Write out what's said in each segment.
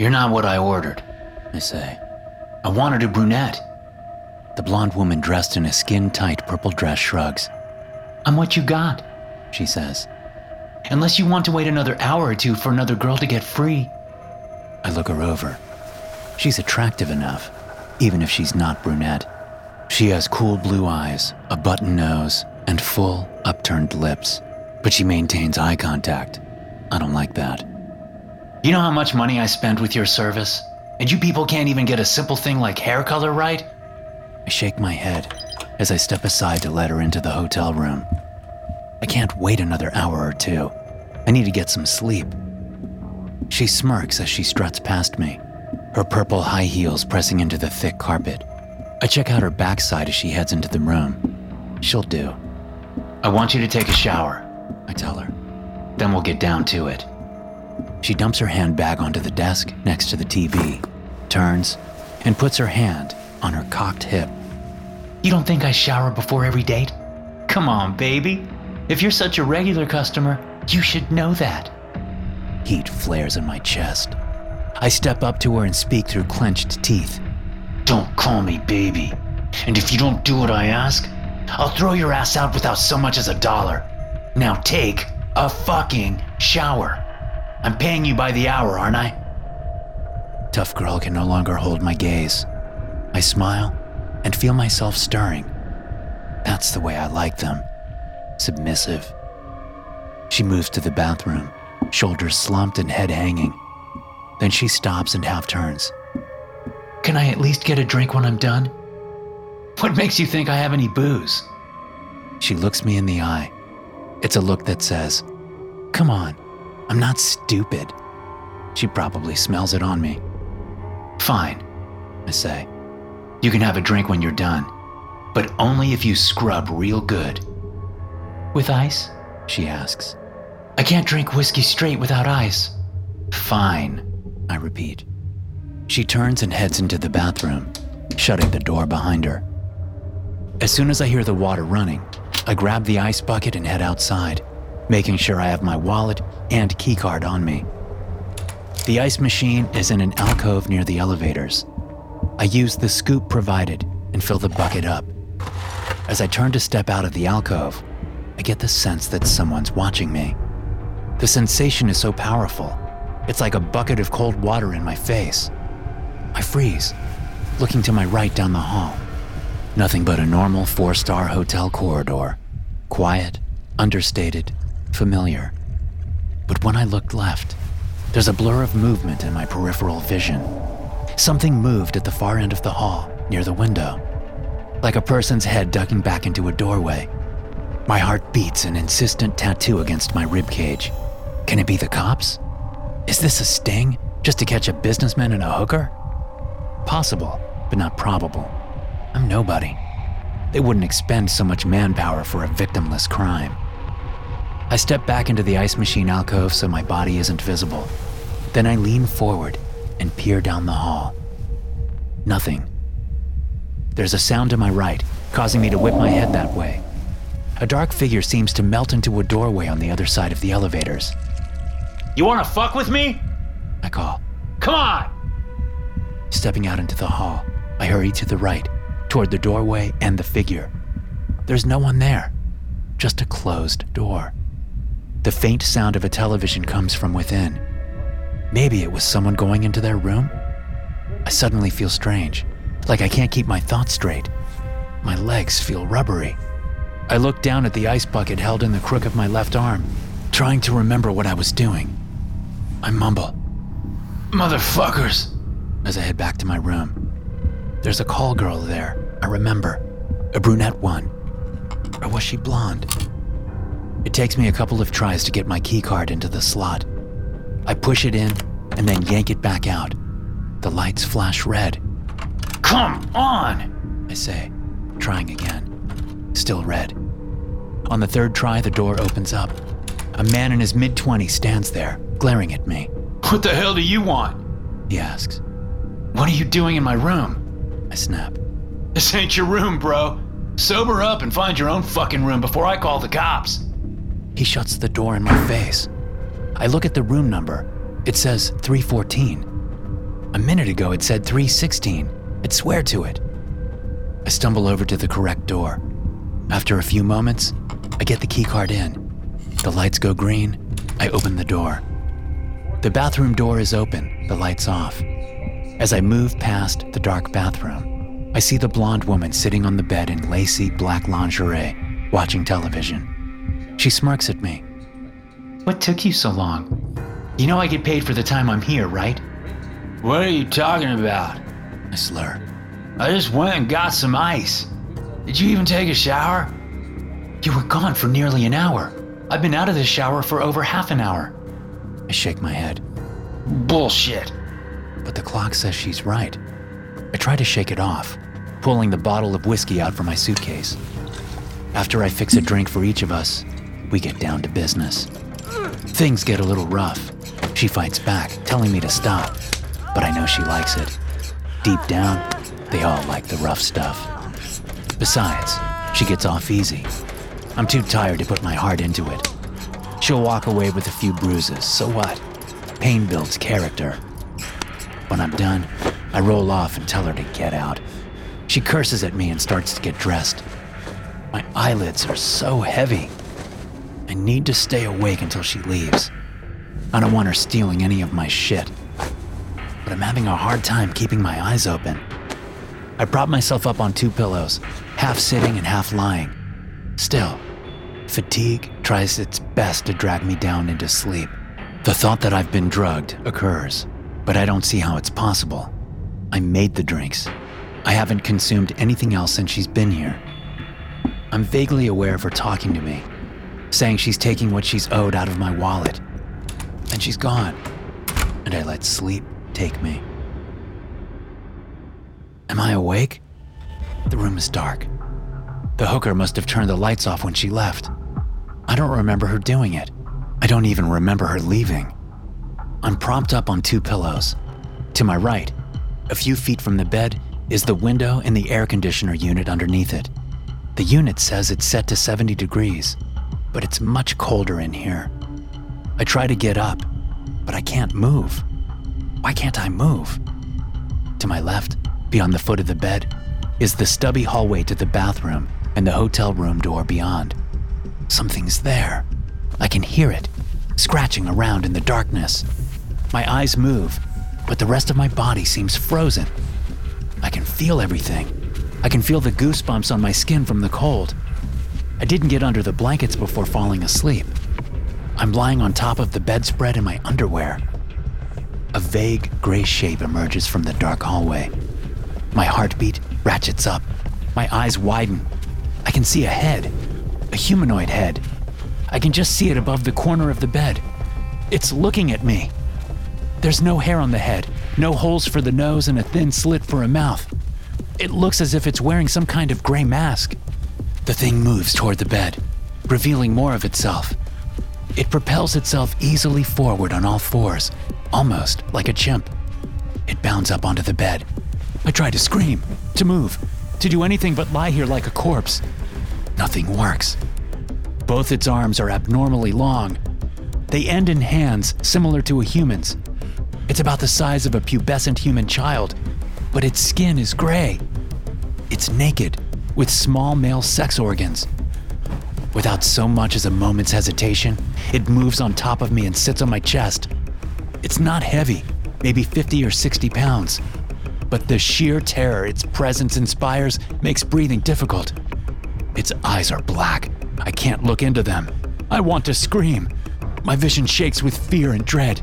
You're not what I ordered, I say. I wanted a brunette. The blonde woman dressed in a skin tight purple dress shrugs. I'm what you got, she says. Unless you want to wait another hour or two for another girl to get free. I look her over. She's attractive enough, even if she's not brunette. She has cool blue eyes, a button nose, and full, upturned lips. But she maintains eye contact. I don't like that. You know how much money I spend with your service? And you people can't even get a simple thing like hair color right? I shake my head as I step aside to let her into the hotel room. I can't wait another hour or two. I need to get some sleep. She smirks as she struts past me, her purple high heels pressing into the thick carpet. I check out her backside as she heads into the room. She'll do. I want you to take a shower, I tell her. Then we'll get down to it. She dumps her handbag onto the desk next to the TV, turns, and puts her hand on her cocked hip. You don't think I shower before every date? Come on, baby. If you're such a regular customer, you should know that. Heat flares in my chest. I step up to her and speak through clenched teeth. Don't call me baby. And if you don't do what I ask, I'll throw your ass out without so much as a dollar. Now take a fucking shower. I'm paying you by the hour, aren't I? Tough girl can no longer hold my gaze. I smile and feel myself stirring. That's the way I like them submissive. She moves to the bathroom, shoulders slumped and head hanging. Then she stops and half turns. Can I at least get a drink when I'm done? What makes you think I have any booze? She looks me in the eye. It's a look that says, Come on, I'm not stupid. She probably smells it on me. Fine, I say. You can have a drink when you're done, but only if you scrub real good. With ice? She asks. I can't drink whiskey straight without ice. Fine, I repeat. She turns and heads into the bathroom, shutting the door behind her. As soon as I hear the water running, I grab the ice bucket and head outside making sure I have my wallet and keycard on me. The ice machine is in an alcove near the elevators. I use the scoop provided and fill the bucket up. As I turn to step out of the alcove, I get the sense that someone's watching me. The sensation is so powerful, it's like a bucket of cold water in my face. I freeze, looking to my right down the hall. Nothing but a normal four star hotel corridor. Quiet, understated, familiar. But when I looked left, there's a blur of movement in my peripheral vision. Something moved at the far end of the hall, near the window, like a person's head ducking back into a doorway. My heart beats an insistent tattoo against my ribcage. Can it be the cops? Is this a sting just to catch a businessman and a hooker? Possible, but not probable. I'm nobody. They wouldn't expend so much manpower for a victimless crime. I step back into the ice machine alcove so my body isn't visible. Then I lean forward and peer down the hall. Nothing. There's a sound to my right, causing me to whip my head that way. A dark figure seems to melt into a doorway on the other side of the elevators. You wanna fuck with me? I call. Come on! Stepping out into the hall, I hurry to the right, toward the doorway and the figure. There's no one there, just a closed door. The faint sound of a television comes from within. Maybe it was someone going into their room? I suddenly feel strange, like I can't keep my thoughts straight. My legs feel rubbery. I look down at the ice bucket held in the crook of my left arm, trying to remember what I was doing. I mumble, Motherfuckers, as I head back to my room. There's a call girl there, I remember. A brunette one. Or was she blonde? It takes me a couple of tries to get my keycard into the slot. I push it in and then yank it back out. The lights flash red. Come on, I say, trying again. Still red. On the third try, the door opens up. A man in his mid 20s stands there, glaring at me. What the hell do you want? He asks. What are you doing in my room? I snap. This ain't your room, bro. Sober up and find your own fucking room before I call the cops. He shuts the door in my face. I look at the room number. It says 314. A minute ago, it said 316. I'd swear to it. I stumble over to the correct door. After a few moments, I get the keycard in. The lights go green. I open the door. The bathroom door is open, the lights off. As I move past the dark bathroom, I see the blonde woman sitting on the bed in lacy black lingerie, watching television. She smirks at me. What took you so long? You know I get paid for the time I'm here, right? What are you talking about? I slur. I just went and got some ice. Did you even take a shower? You were gone for nearly an hour. I've been out of the shower for over half an hour. I shake my head. Bullshit. But the clock says she's right. I try to shake it off, pulling the bottle of whiskey out from my suitcase. After I fix a drink for each of us, we get down to business. Things get a little rough. She fights back, telling me to stop, but I know she likes it. Deep down, they all like the rough stuff. Besides, she gets off easy. I'm too tired to put my heart into it. She'll walk away with a few bruises, so what? Pain builds character. When I'm done, I roll off and tell her to get out. She curses at me and starts to get dressed. My eyelids are so heavy. I need to stay awake until she leaves. I don't want her stealing any of my shit. But I'm having a hard time keeping my eyes open. I prop myself up on two pillows, half sitting and half lying. Still, Fatigue tries its best to drag me down into sleep. The thought that I've been drugged occurs, but I don't see how it's possible. I made the drinks. I haven't consumed anything else since she's been here. I'm vaguely aware of her talking to me, saying she's taking what she's owed out of my wallet. And she's gone, and I let sleep take me. Am I awake? The room is dark. The hooker must have turned the lights off when she left. I don't remember her doing it. I don't even remember her leaving. I'm propped up on two pillows. To my right, a few feet from the bed, is the window and the air conditioner unit underneath it. The unit says it's set to 70 degrees, but it's much colder in here. I try to get up, but I can't move. Why can't I move? To my left, beyond the foot of the bed, is the stubby hallway to the bathroom and the hotel room door beyond. Something's there. I can hear it, scratching around in the darkness. My eyes move, but the rest of my body seems frozen. I can feel everything. I can feel the goosebumps on my skin from the cold. I didn't get under the blankets before falling asleep. I'm lying on top of the bedspread in my underwear. A vague gray shape emerges from the dark hallway. My heartbeat ratchets up. My eyes widen. I can see a head, a humanoid head. I can just see it above the corner of the bed. It's looking at me. There's no hair on the head, no holes for the nose, and a thin slit for a mouth. It looks as if it's wearing some kind of gray mask. The thing moves toward the bed, revealing more of itself. It propels itself easily forward on all fours, almost like a chimp. It bounds up onto the bed. I try to scream, to move, to do anything but lie here like a corpse. Nothing works. Both its arms are abnormally long. They end in hands similar to a human's. It's about the size of a pubescent human child, but its skin is gray. It's naked, with small male sex organs. Without so much as a moment's hesitation, it moves on top of me and sits on my chest. It's not heavy, maybe 50 or 60 pounds, but the sheer terror its presence inspires makes breathing difficult. Its eyes are black. I can't look into them. I want to scream. My vision shakes with fear and dread.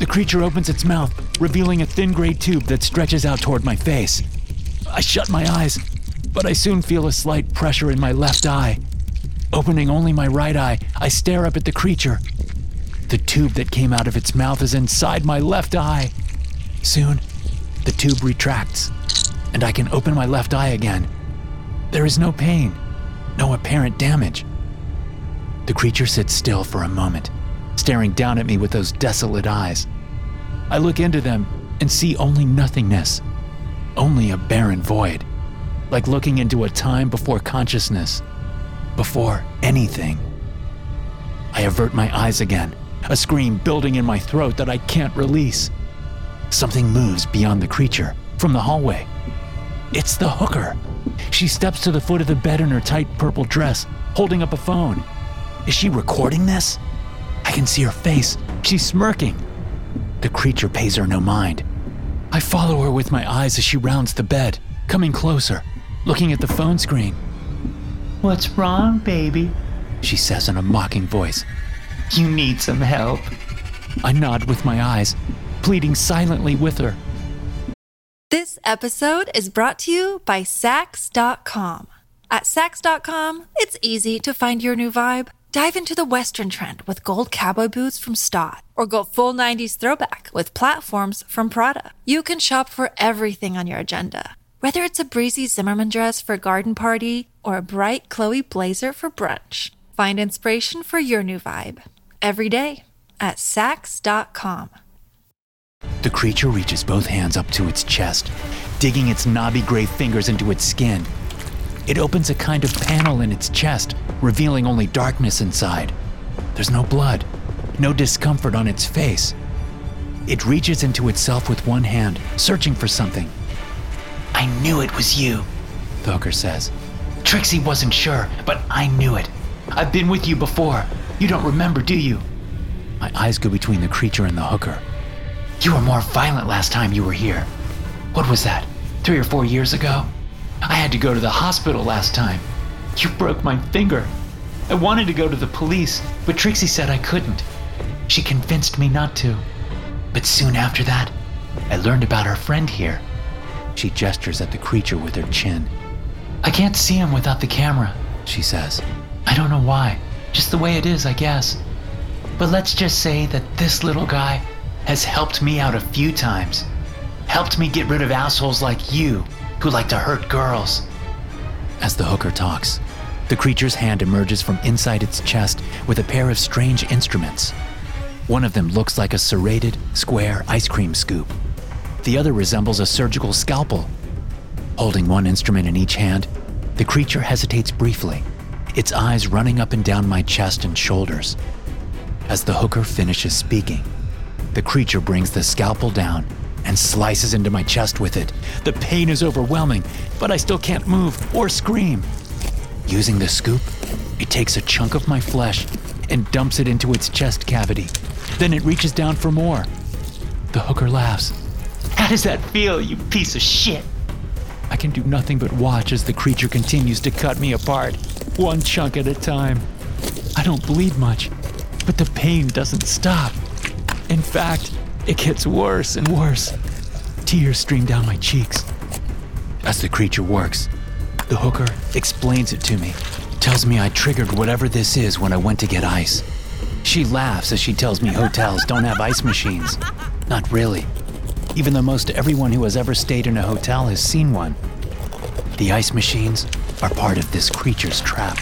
The creature opens its mouth, revealing a thin gray tube that stretches out toward my face. I shut my eyes, but I soon feel a slight pressure in my left eye. Opening only my right eye, I stare up at the creature. The tube that came out of its mouth is inside my left eye. Soon, the tube retracts, and I can open my left eye again. There is no pain, no apparent damage. The creature sits still for a moment, staring down at me with those desolate eyes. I look into them and see only nothingness, only a barren void, like looking into a time before consciousness, before anything. I avert my eyes again, a scream building in my throat that I can't release. Something moves beyond the creature, from the hallway. It's the hooker. She steps to the foot of the bed in her tight purple dress, holding up a phone. Is she recording this? I can see her face. She's smirking. The creature pays her no mind. I follow her with my eyes as she rounds the bed, coming closer, looking at the phone screen. What's wrong, baby? She says in a mocking voice. You need some help. I nod with my eyes, pleading silently with her. This episode is brought to you by Saks.com. At Saks.com, it's easy to find your new vibe. Dive into the Western trend with gold cowboy boots from Staud, or go full 90s throwback with platforms from Prada. You can shop for everything on your agenda, whether it's a breezy Zimmermann dress for a garden party or a bright Chloe blazer for brunch. Find inspiration for your new vibe every day at Saks.com. The creature reaches both hands up to its chest, digging its knobby gray fingers into its skin. It opens a kind of panel in its chest, revealing only darkness inside. There's no blood, no discomfort on its face. It reaches into itself with one hand, searching for something. I knew it was you, The hooker says. Trixie wasn't sure, but I knew it. I've been with you before. You don't remember, do you? My eyes go between the creature and the hooker. You were more violent last time you were here. What was that? Three or four years ago? I had to go to the hospital last time. You broke my finger. I wanted to go to the police, but Trixie said I couldn't. She convinced me not to. But soon after that, I learned about our friend here. She gestures at the creature with her chin. I can't see him without the camera, She says, I don't know why. Just the way it is, I guess. But let's just say that this little guy has helped me out a few times. Helped me get rid of assholes like you who like to hurt girls. As the hooker talks, the creature's hand emerges from inside its chest with a pair of strange instruments. One of them looks like a serrated, square ice cream scoop. The other resembles a surgical scalpel. Holding one instrument in each hand, the creature hesitates briefly, its eyes running up and down my chest and shoulders. As the hooker finishes speaking, the creature brings the scalpel down and slices into my chest with it. The pain is overwhelming, but I still can't move or scream. Using the scoop, it takes a chunk of my flesh and dumps it into its chest cavity. Then it reaches down for more. The hooker laughs. How does that feel, you piece of shit? I can do nothing but watch as the creature continues to cut me apart, one chunk at a time. I don't bleed much, but the pain doesn't stop. In fact, it gets worse and worse. Tears stream down my cheeks. As the creature works, the hooker explains it to me, tells me I triggered whatever this is when I went to get ice. She laughs as she tells me hotels don't have ice machines. Not really. Even though most everyone who has ever stayed in a hotel has seen one. The ice machines are part of this creature's trap.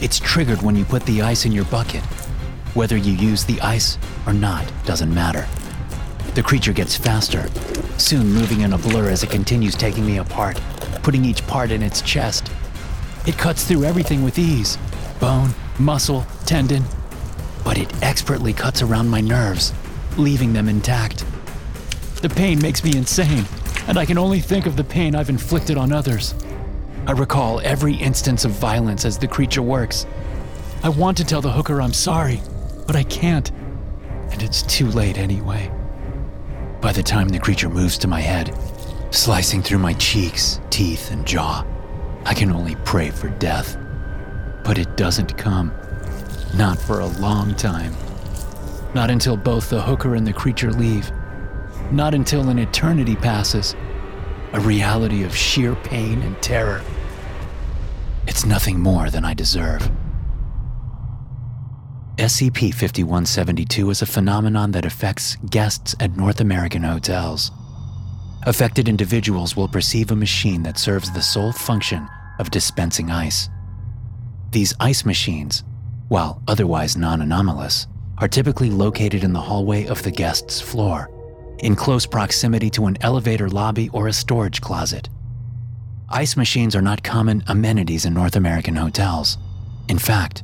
It's triggered when you put the ice in your bucket. Whether you use the ice or not doesn't matter. The creature gets faster, soon moving in a blur as it continues taking me apart, putting each part in its chest. It cuts through everything with ease bone, muscle, tendon. But it expertly cuts around my nerves, leaving them intact. The pain makes me insane, and I can only think of the pain I've inflicted on others. I recall every instance of violence as the creature works. I want to tell the hooker I'm sorry, but I can't, and it's too late anyway. By the time the creature moves to my head, slicing through my cheeks, teeth, and jaw. I can only pray for death. But it doesn't come. Not for a long time. Not until both the hooker and the creature leave. Not until an eternity passes. A reality of sheer pain and terror. It's nothing more than I deserve. SCP 5172 is a phenomenon that affects guests at North American hotels. Affected individuals will perceive a machine that serves the sole function of dispensing ice. These ice machines, while otherwise non anomalous, are typically located in the hallway of the guest's floor, in close proximity to an elevator lobby or a storage closet. Ice machines are not common amenities in North American hotels. In fact,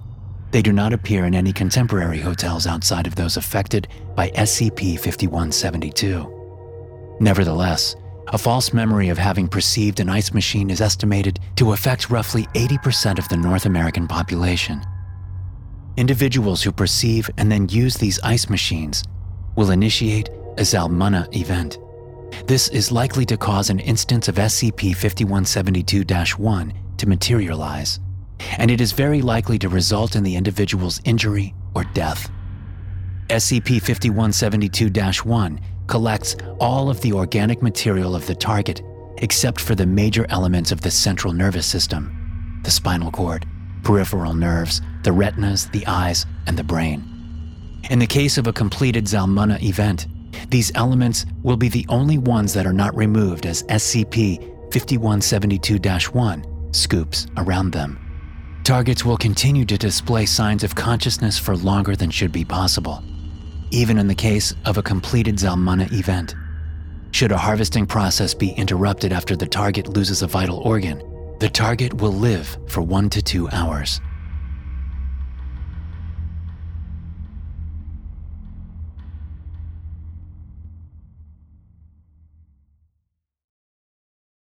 they do not appear in any contemporary hotels outside of those affected by SCP 5172. Nevertheless, a false memory of having perceived an ice machine is estimated to affect roughly 80% of the North American population. Individuals who perceive and then use these ice machines will initiate a Zalmunna event. This is likely to cause an instance of SCP 5172 1 to materialize, and it is very likely to result in the individual's injury or death. SCP 5172 1 collects all of the organic material of the target except for the major elements of the central nervous system the spinal cord, peripheral nerves, the retinas, the eyes, and the brain. In the case of a completed Zalmunna event, these elements will be the only ones that are not removed as SCP 5172 1 scoops around them. Targets will continue to display signs of consciousness for longer than should be possible, even in the case of a completed Zalmunna event. Should a harvesting process be interrupted after the target loses a vital organ, the target will live for one to two hours.